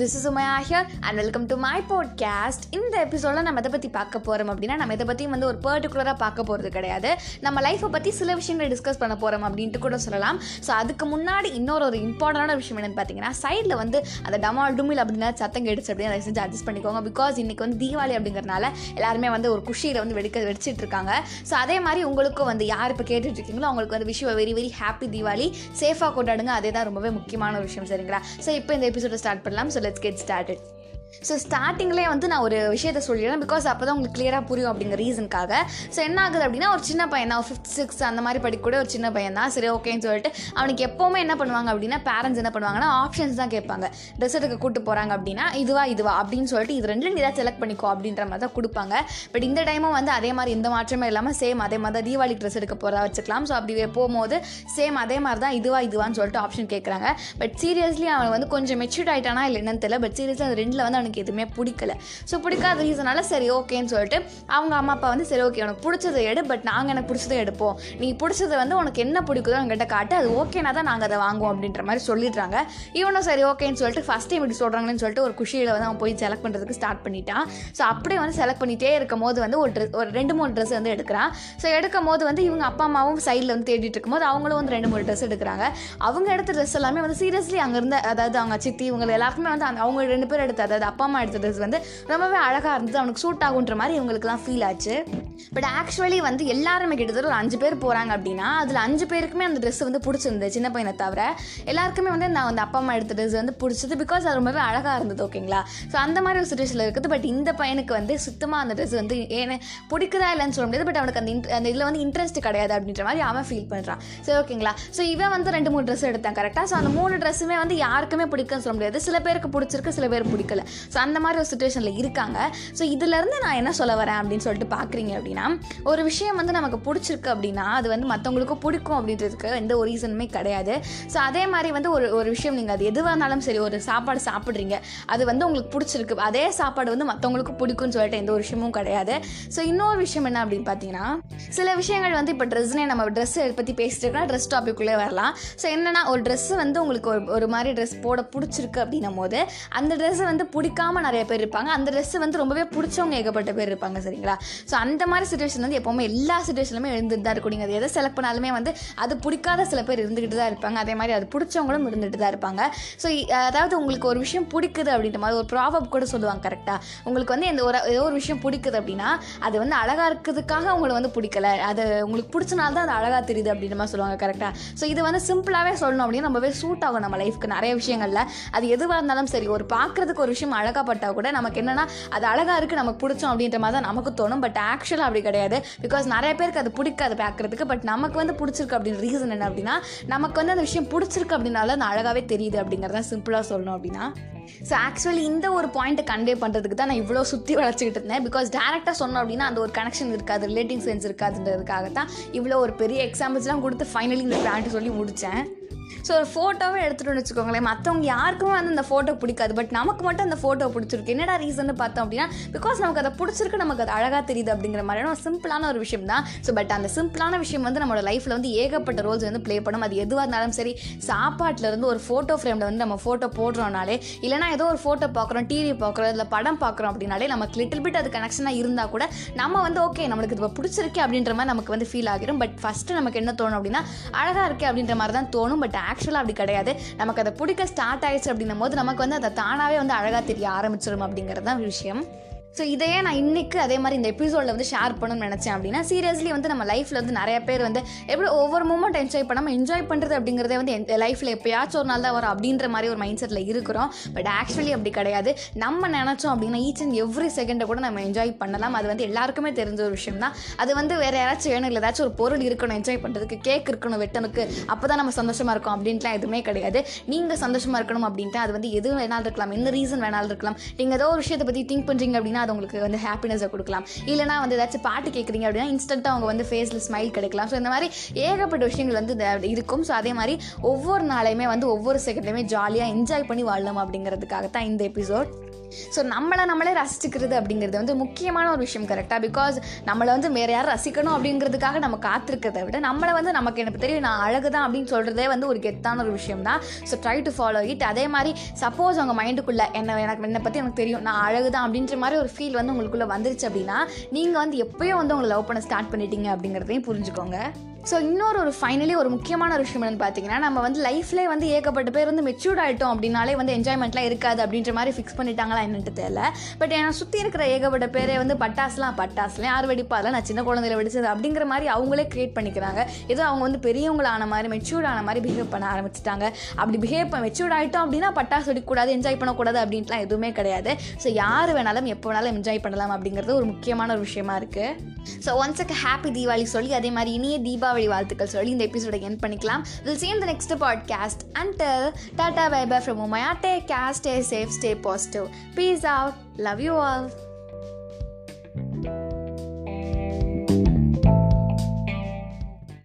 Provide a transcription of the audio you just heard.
This is Umaiya here and welcome to my podcast இந்த எபிசோடில் நம்ம எதை பற்றி பார்க்க போகிறோம் அப்படின்னா நம்ம இதை பற்றியும் வந்து ஒரு பர்டிகுலராக பார்க்க போகிறது கிடையாது. நம்ம லைஃப்பை பற்றி சில விஷயங்களை டிஸ்கஸ் பண்ண போகிறோம் அப்படின்ட்டு கூட சொல்லலாம். ஸோ அதுக்கு முன்னாடி இன்னொரு ஒரு இம்பார்ட்டண்டான விஷயம் என்னென்னு பார்த்தீங்கன்னா சைடில் வந்து அந்த டமால் டுமில் அப்படின்னா சத்தம் கெடுச்சு அப்படின்னு அதை செஞ்சு அட்ஜஸ்ட் பண்ணிக்கோங்க. பிகாஸ் இன்றைக்கி வந்து தீபாவளி அப்படிங்கிறனால எல்லாருமே வந்து ஒரு குஷியில் வந்து வெடிக்க வெடிச்சிட்டு இருக்காங்க. ஸோ அதே மாதிரி உங்களுக்கும் வந்து யார் இப்போ கேட்டுட்டு இருக்கீங்களோ அவங்களுக்கு வந்து விஷயம் வெரி வெரி ஹாப்பி தீபாவளி. சேஃபாக கொண்டாடுங்க. அதே தான் ரொம்பவே முக்கியமான ஒரு விஷயம் சரிங்களா? ஸோ இப்போ இந்த எபிசோட ஸ்டார்ட் பண்ணலாம். So let's get started. So ஸ்டார்டிங்லேயே வந்து நான் ஒரு விஷயத்த சொல்லிடுறேன் பிகாஸ் அப்போ தான் உங்களுக்கு கிளியராக புரியும் அப்படிங்கிற ரீசனுக்காக ஸோ என்ன ஆகுது அப்படின்னா ஒரு சின்ன பையன் தான் ஃபிஃப்த் சிக்ஸ் அந்த மாதிரி படிக்கக்கூடிய ஒரு சின்ன பையன் தான் சரி ஓகேன்னு சொல்லிட்டு அவனுக்கு எப்போவுமே என்ன பண்ணுவாங்க அப்படின்னா பேரண்ட்ஸ் என்ன பண்ணுவாங்கன்னா ஆப்ஷன்ஸ் தான் கேட்பாங்க. ட்ரெஸ் எடுக்க கூட்டு போகிறாங்க அப்படின்னா இதுவா இதுவா அப்படின்னு சொல்லிட்டு இது ரெண்டு நீ ஏதாவது செலக்ட் பண்ணிக்கோ அப்படின்ற மாதிரி தான் கொடுப்பாங்க. பட் இந்த டைமும் வந்து அதே மாதிரி எந்த மாற்றமே இல்லாமல் சேம் அதே மாதிரி தான் தீபாவளி ட்ரெஸ் எடுக்க போகிறதா வச்சுக்கலாம். ஸோ அப்படி போகும்போது சேம் அதே மாதிரி தான் இதுவா இதுவான்னு சொல்லிட்டு ஆப்ஷன் கேட்குறாங்க. பட் சீரியஸ்லி அவன் வந்து கொஞ்சம் மெச்சூர்ட் ஆகிட்டானா இல்லை என்னன்னு தெரியல. பட் சீரியஸ்லி அந்த ரெண்டில் வந்து அவனுக்கு எதுவுமே பிடிக்கல. ஸோ பிடிக்காத ரீசனால சரி ஓகேன்னு சொல்லிட்டு அவங்க அம்மா அப்பா வந்து சரி ஓகே உனக்கு பிடிச்சதை எடு பட் நாங்கள் எனக்கு பிடிச்சதை எடுப்போம். நீ பிடிச்சதை வந்து உனக்கு என்ன பிடிக்குதோ என்கிட்ட காட்டு அது ஓகேனா தான் நாங்கள் அதை வாங்குவோம் அப்படின்ற மாதிரி சொல்லிடுறாங்க. இவனும் சரி ஓகேன்னு சொல்லிட்டு ஃபஸ்ட் டைம் இப்படி சொல்கிறாங்கன்னு சொல்லிட்டு ஒரு குஷியில் வந்து அவன் போய் செலக்ட் பண்ணுறதுக்கு ஸ்டார்ட் பண்ணிட்டான். ஸோ அப்படியே வந்து செலக்ட் பண்ணிகிட்டே இருக்கும் போது வந்து ஒரு ட்ரெஸ் ஒரு ரெண்டு மூணு ட்ரெஸ் வந்து எடுக்கிறான். ஸோ எடுக்கும் போது வந்து இவங்க அப்பா அம்மாவும் சைடில் வந்து தேடிட்டு இருக்கும்போது அவங்களும் வந்து ரெண்டு மூணு ட்ரெஸ் எடுக்கிறாங்க. அவங்க எடுத்த ட்ரெஸ் எல்லாமே வந்து சீரியஸ்லி அங்கே இருந்த அதாவது அவங்க சித்தி இவங்க எல்லாருக்குமே வந்து அவங்க ரெண்டு பேர் எடுத்த அதாவது அப்பா அம்மா எடுத்த ட்ரெஸ் வந்து ரொம்பவே அழகாக இருந்தது. அவனுக்கு சூட் ஆகுன்ற மாதிரி இவங்களுக்குலாம் ஃபீல் ஆச்சு. பட் ஆக்சுவலி வந்து எல்லாருமே கிட்டத்தட்ட ஒரு அஞ்சு பேர் போகிறாங்க அப்படின்னா அதில் அஞ்சு பேருக்குமே அந்த ட்ரெஸ் வந்து பிடிச்சிருந்தது சின்ன பையனை தவிர. எல்லாருக்குமே வந்து நான் வந்து அப்பா அம்மா எடுத்த ட்ரெஸ் வந்து பிடிச்சது பிகாஸ் அது ரொம்பவே அழகாக இருந்தது ஓகேங்களா ஸோ அந்த மாதிரி ஒரு சுச்சுவேஷனில் இருக்குது. பட் இந்த பையனுக்கு வந்து சுத்தமாக அந்த ட்ரெஸ் வந்து ஏன்னு பிடிக்குதா இல்லைன்னு சொல்ல முடியாது. பட் அவனுக்கு அந்த அந்த இதில் வந்து இன்ட்ரெஸ்ட் கிடையாது அப்படின்ற மாதிரி அவன் ஃபீல் பண்ணுறான் சரி ஓகேங்களா ஸோ இவன் வந்து ரெண்டு மூணு ட்ரெஸ் எடுத்தான் கரெக்டாக ஸோ அந்த மூணு ட்ரெஸ்ஸுமே வந்து யாருக்குமே பிடிக்கும்னு சொல்ல முடியாது. சில பேருக்கு பிடிச்சிருக்கு சில பேர் பிடிக்கல. ஸோ அந்த மாதிரி ஒரு சுச்சுவேஷனில் இருக்காங்க. ஸோ இதுலேருந்து நான் என்ன சொல்ல வரேன் அப்படின்னு சொல்லிட்டு பார்க்குறீங்க அப்படின்னா ஒரு விஷயம் வந்து நமக்கு பிடிச்சிருக்கு அப்படின்னா அது வந்து மற்றவங்களுக்கும் பிடிக்கும் அப்படின்றதுக்கு எந்த ஒரு ரீசனுமே கிடையாது. ஸோ அதே மாதிரி வந்து ஒரு ஒரு விஷயம் நீங்கள் அது எதுவாக இருந்தாலும் சரி ஒரு சாப்பாடு சாப்பிட்றீங்க. அது வந்து உங்களுக்கு பிடிச்சிருக்கு. அதே சாப்பாடு வந்து மற்றவங்களுக்கு பிடிக்கும்னு சொல்லிட்டு எந்த ஒரு விஷயமும் கிடையாது. ஸோ இன்னொரு விஷயம் என்ன அப்படின்னு பார்த்தீங்கன்னா சில விஷயங்கள் வந்து இப்போ ட்ரெஸ்னே நம்ம ட்ரெஸ் பற்றி பேசிட்டு இருக்கோம் ட்ரெஸ் டாப்பிக்குள்ளே வரலாம். ஸோ என்னன்னா ஒரு ட்ரெஸ் வந்து உங்களுக்கு ஒரு ஒரு மாதிரி ட்ரெஸ் போட பிடிச்சிருக்கு அப்படின்னும் போது அந்த ட்ரெஸ்ஸை வந்து பிடிக்காம நிறைய பேர் இருப்பாங்க. அந்த ட்ரெஸ்ஸு வந்து ரொம்பவே பிடிச்சவங்க ஏகப்பட்ட பேர் இருப்பாங்க சரிங்களா? ஸோ அந்த மாதிரி சுச்சுவேஷன் வந்து எப்போவுமே எல்லா சுச்சுவேஷனுமே இருந்துட்டு தான் இருக்கும். நீங்கள் அது எதை செலக்ட் பண்ணாலுமே வந்து அது பிடிக்காத சில பேர் இருந்துக்கிட்டு தான் இருப்பாங்க. அதே மாதிரி அது பிடிச்சவங்களும் இருந்துட்டு தான் இருப்பாங்க. ஸோ அதாவது உங்களுக்கு ஒரு விஷயம் பிடிக்குது அப்படின்ற மாதிரி ஒரு ப்ராபப் கூட சொல்லுவாங்க கரெக்டாக உங்களுக்கு வந்து எந்த ஒரு ஏதோ ஒரு விஷயம் பிடிக்குது அப்படின்னா அது வந்து அழகாக இருக்கிறதுக்காக உங்களை வந்து பிடிக்கும் பிடிக்கல. அது உங்களுக்கு பிடிச்சனால தான் அது அழகாக தெரியுது அப்படின்ற மாதிரி சொல்லுவாங்க கரெக்டாக ஸோ இது வந்து சிம்பிளாகவே சொல்லணும் அப்படின்னா ரொம்பவே சூட் ஆகும் நம்ம லைஃப்க்கு நிறைய விஷயங்களில். அது எதுவாக இருந்தாலும் சரி ஒரு பார்க்குறதுக்கு ஒரு விஷயம் அழகாகப்பட்டால் கூட நமக்கு என்னன்னா அது அழகாக இருக்குது நமக்கு பிடிச்சோம் அப்படின்ற மாதிரி தான் நமக்கு தோணும். பட் ஆக்சுவலாக அப்படி கிடையாது. பிகாஸ் நிறைய பேருக்கு அது பிடிக்காது பார்க்குறதுக்கு. பட் நமக்கு வந்து பிடிச்சிருக்கு அப்படின்ற ரீசன் என்ன அப்படின்னா நமக்கு வந்து அந்த விஷயம் பிடிச்சிருக்கு அப்படின்னால அது அழகாகவே தெரியுது அப்படிங்கிறத சிம்பிளாக சொல்லணும் அப்படின்னா. ஸோ ஆக்சுவலி இந்த ஒரு பாயிண்ட்டை கன்வே பண்ணுறதுக்கு தான் நான் இவ்வளோ சுற்றி வளர்ச்சிக்கிட்டு இருந்தேன். பிகாஸ் டேரெக்டாக சொன்னோம் அப்படின்னா அந்த ஒரு கனெக்ஷன் இருக்காது ரிலேட்டிவ் சென்ஸ் இருக்காதுன்றதுக்காக தான் இவ்வளோ ஒரு பெரிய எக்ஸாம்பிள்ஸ்லாம் கொடுத்து ஃபைனலி இந்த பிளான்ட்டு சொல்லி முடித்தேன் ஸோ ஒரு ஃபோட்டோவே எடுத்துகிட்டு வச்சுக்கோங்களேன். மற்றவங்க யாருக்குமே வந்து அந்த ஃபோட்டோ பிடிக்காது. பட் நமக்கு மட்டும் அந்த ஃபோட்டோ பிடிச்சிருக்கு. என்னடா ரீசன் பார்த்தோம் அப்படின்னா பிகாஸ் நமக்கு அதை பிடிச்சிருக்கு நமக்கு அது அழகாக தெரியுது அப்படிங்கிற மாதிரியான ஒரு சிம்பிளான ஒரு விஷயம் தான். ஸோ பட் அந்த சிம்பிளான விஷயம் வந்து நம்மளோட லைஃப்பில் வந்து ஏகப்பட்ட ரோல்ஸ் வந்து ப்ளே பண்ணும். அது எதுவாக இருந்தாலும் சரி சாப்பாட்டில் இருந்து ஒரு ஃபோட்டோ ஃப்ரேமில் வந்து நம்ம ஃபோட்டோ போடுறோம்னாலே இல்லைனா ஏதோ ஒரு ஃபோட்டோ பார்க்குறோம் டிவி பார்க்குறோம் இல்லை படம் பார்க்குறோம் அப்படின்னாலே நமக்கு லிட்டில் பிட் அது கனெக்ஷனாக இருந்தால் கூட நம்ம வந்து ஓகே நம்மளுக்கு இப்போ பிடிச்சிருக்கு அப்படின்ற மாதிரி நமக்கு வந்து ஃபீல் ஆகிடும் பட் ஃபஸ்ட்டு நமக்கு என்ன தோணும் அப்படின்னா அழகாக இருக்கே அப்படின்ற மாதிரி தான் தோணும். பட் ஆக்சுவலாக அப்படி கிடையாது. நமக்கு அதை பிடிக்க ஸ்டார்ட் ஆயிடுச்சு அப்படின்னும் போது நமக்கு வந்து அதை தானாகவே வந்து அழகாக தெரிய ஆரம்பிச்சிடும் அப்படிங்கிறது தான் விஷயம். ஸோ இதையே நான் இன்னைக்கு அதே மாதிரி இந்த எபிசோடில் வந்து ஷேர் பண்ணணும்னு நினச்சேன் அப்படின்னா சீரியஸ்லி வந்து நம்ம லைஃப்பில் வந்து நிறைய பேர் வந்து எப்படி ஒவ்வொரு மூமெண்ட் என்ஜாய் பண்ணாமல் என்ஜாய் பண்ணுறது அப்படிங்கிறதே வந்து என் லைஃப்பில் எப்போயாச்சும் ஒரு நாள் தான் வரும் அப்படின்ற மாதிரி ஒரு மைண்ட் செட்டில் இருக்கிறோம். பட் ஆக்சுவலி அப்படி கிடையாது. நம்ம நினச்சோம் அப்படின்னா ஈச் அண்ட் எவ்ரி செகண்டை கூட நம்ம என்ஜாய் பண்ணலாம். அது வந்து எல்லாருக்குமே தெரிஞ்ச ஒரு விஷயம் தான். அது வந்து வேறு யாராச்சும் வேணும் இல்லை ஏதாச்சும் ஒரு பொருள் இருக்கணும் என்ஜாய் பண்ணுறதுக்கு கேக் இருக்கணும் வெட்டனுக்கு அப்போ தான் நம்ம சந்தோஷமாக இருக்கும் அப்படின்ட்டுலாம் எதுவுமே கிடையாது. நீங்கள் சந்தோஷமாக இருக்கணும் அப்படின்ட்டு அது வந்து எது வேணாலும் இருக்கலாம். என்ன ரீசன் வேணாலும் இருக்கலாம். நீங்கள் ஏதோ ஒரு விஷயத்தை பற்றி திங்க் பண்ணுறீங்க அப்படின்னா அது உங்களுக்கு வந்து ஹாப்பினஸை கொடுக்கலாம். இல்லைனா வந்து ஏதாச்சும் பாட்டு கேட்குறீங்க அப்படின்னா இன்ஸ்டண்ட்டாக அவங்க வந்து ஃபேஸில் ஸ்மைல் கிடைக்கலாம். ஸோ இந்த மாதிரி ஏகப்பட்ட விஷயங்கள் வந்து இருக்கும். ஸோ அதே மாதிரி ஒவ்வொரு நாளையுமே வந்து ஒவ்வொரு செகண்ட்லையுமே ஜாலியாக என்ஜாய் பண்ணி வாழலாம் அப்படிங்கிறதுக்காக தான் இந்த எபிசோட் ஸோ நம்மளை நம்மளே ரசிச்சுக்கிறது அப்படிங்கிறது வந்து முக்கியமான ஒரு விஷயம் கரெக்டாக பிகாஸ் நம்மளை வந்து வேறு யாரும் ரசிக்கணும் அப்படிங்கிறதுக்காக நம்ம காத்திருக்கிறத விட நம்மளை வந்து நமக்கு எனக்கு தெரியும் நான் அழகு தான் அப்படின்னு சொல்கிறதே வந்து ஒரு கெத்தான ஒரு விஷயம் தான். So try to follow it அதே மாதிரி சப்போஸ் அவங்க மைண்டுக்குள்ளே என்ன எனக்கு என்னை பற்றி எனக்கு தெரியும் நான் அழகு தான் அப்படின்ற மாதிரி ஒரு ஃபீல் வந்து உங்களுக்குள்ளே வந்துருச்சு அப்படின்னா நீங்கள் வந்து எப்போயும் வந்து உங்களை லவ் பண்ண ஸ்டார்ட் பண்ணிட்டீங்க அப்படிங்கிறதையும் புரிஞ்சுக்கோங்க. ஸோ இன்னொரு ஒரு ஃபைனலி ஒரு முக்கியமான ஒரு விஷயம் என்னென்னு பார்த்தீங்கன்னா நம்ம வந்து லைஃப்லேயே வந்து ஏகப்பட்ட பேர் வந்து மெச்சூர்ட் ஆகிட்டோம் அப்படின்னாலே வந்து என்ஜாய்மெண்ட்லாம் இருக்காது அப்படின்ற மாதிரி ஃபிக்ஸ் பண்ணிட்டாங்களா என்னன்ட்டு தெரியல. பட் என்னை சுற்றி இருக்கிற ஏகப்பட்ட பேரே வந்து பட்டாசுலாம் பட்டாசுலாம் யார் வெடிப்பால நான் சின்ன குழந்தையில வெடிச்சது அப்படிங்கிற மாதிரி அவங்களே க்ரியேட் பண்ணிக்கிறாங்க. ஏதோ அவங்க வந்து பெரியவங்களான மாதிரி மெச்சூர்ட் ஆன மாதிரி பிஹேவ் பண்ண ஆரம்பிச்சிட்டாங்க. அப்படி பிஹேவ் மெச்சூர்ட் ஆகிட்டோம் அப்படின்னா பட்டாசு வெடிக்கக்கூடாது என்ஜாய் பண்ணக்கூடாது அப்படின்ட்டுலாம் எதுவுமே கிடையாது. ஸோ யார் வேணாலும் எப்போ வேணாலும் என்ஜாய் பண்ணலாம் அப்படிங்கிறது ஒரு முக்கியமான ஒரு விஷயமா இருக்குது ஸோ ஒன்ஸுக்கு ஹாப்பி தீபாவளி சொல்லி அதே மாதிரி இனிய தீபாவளி வாழ்த்துக்கள் சொல்லி இந்த எபிசோட என் பண்ணிக்கலாம் will see you in the next podcast until tata bye bye from Umaya take care stay safe stay positive peace out love you all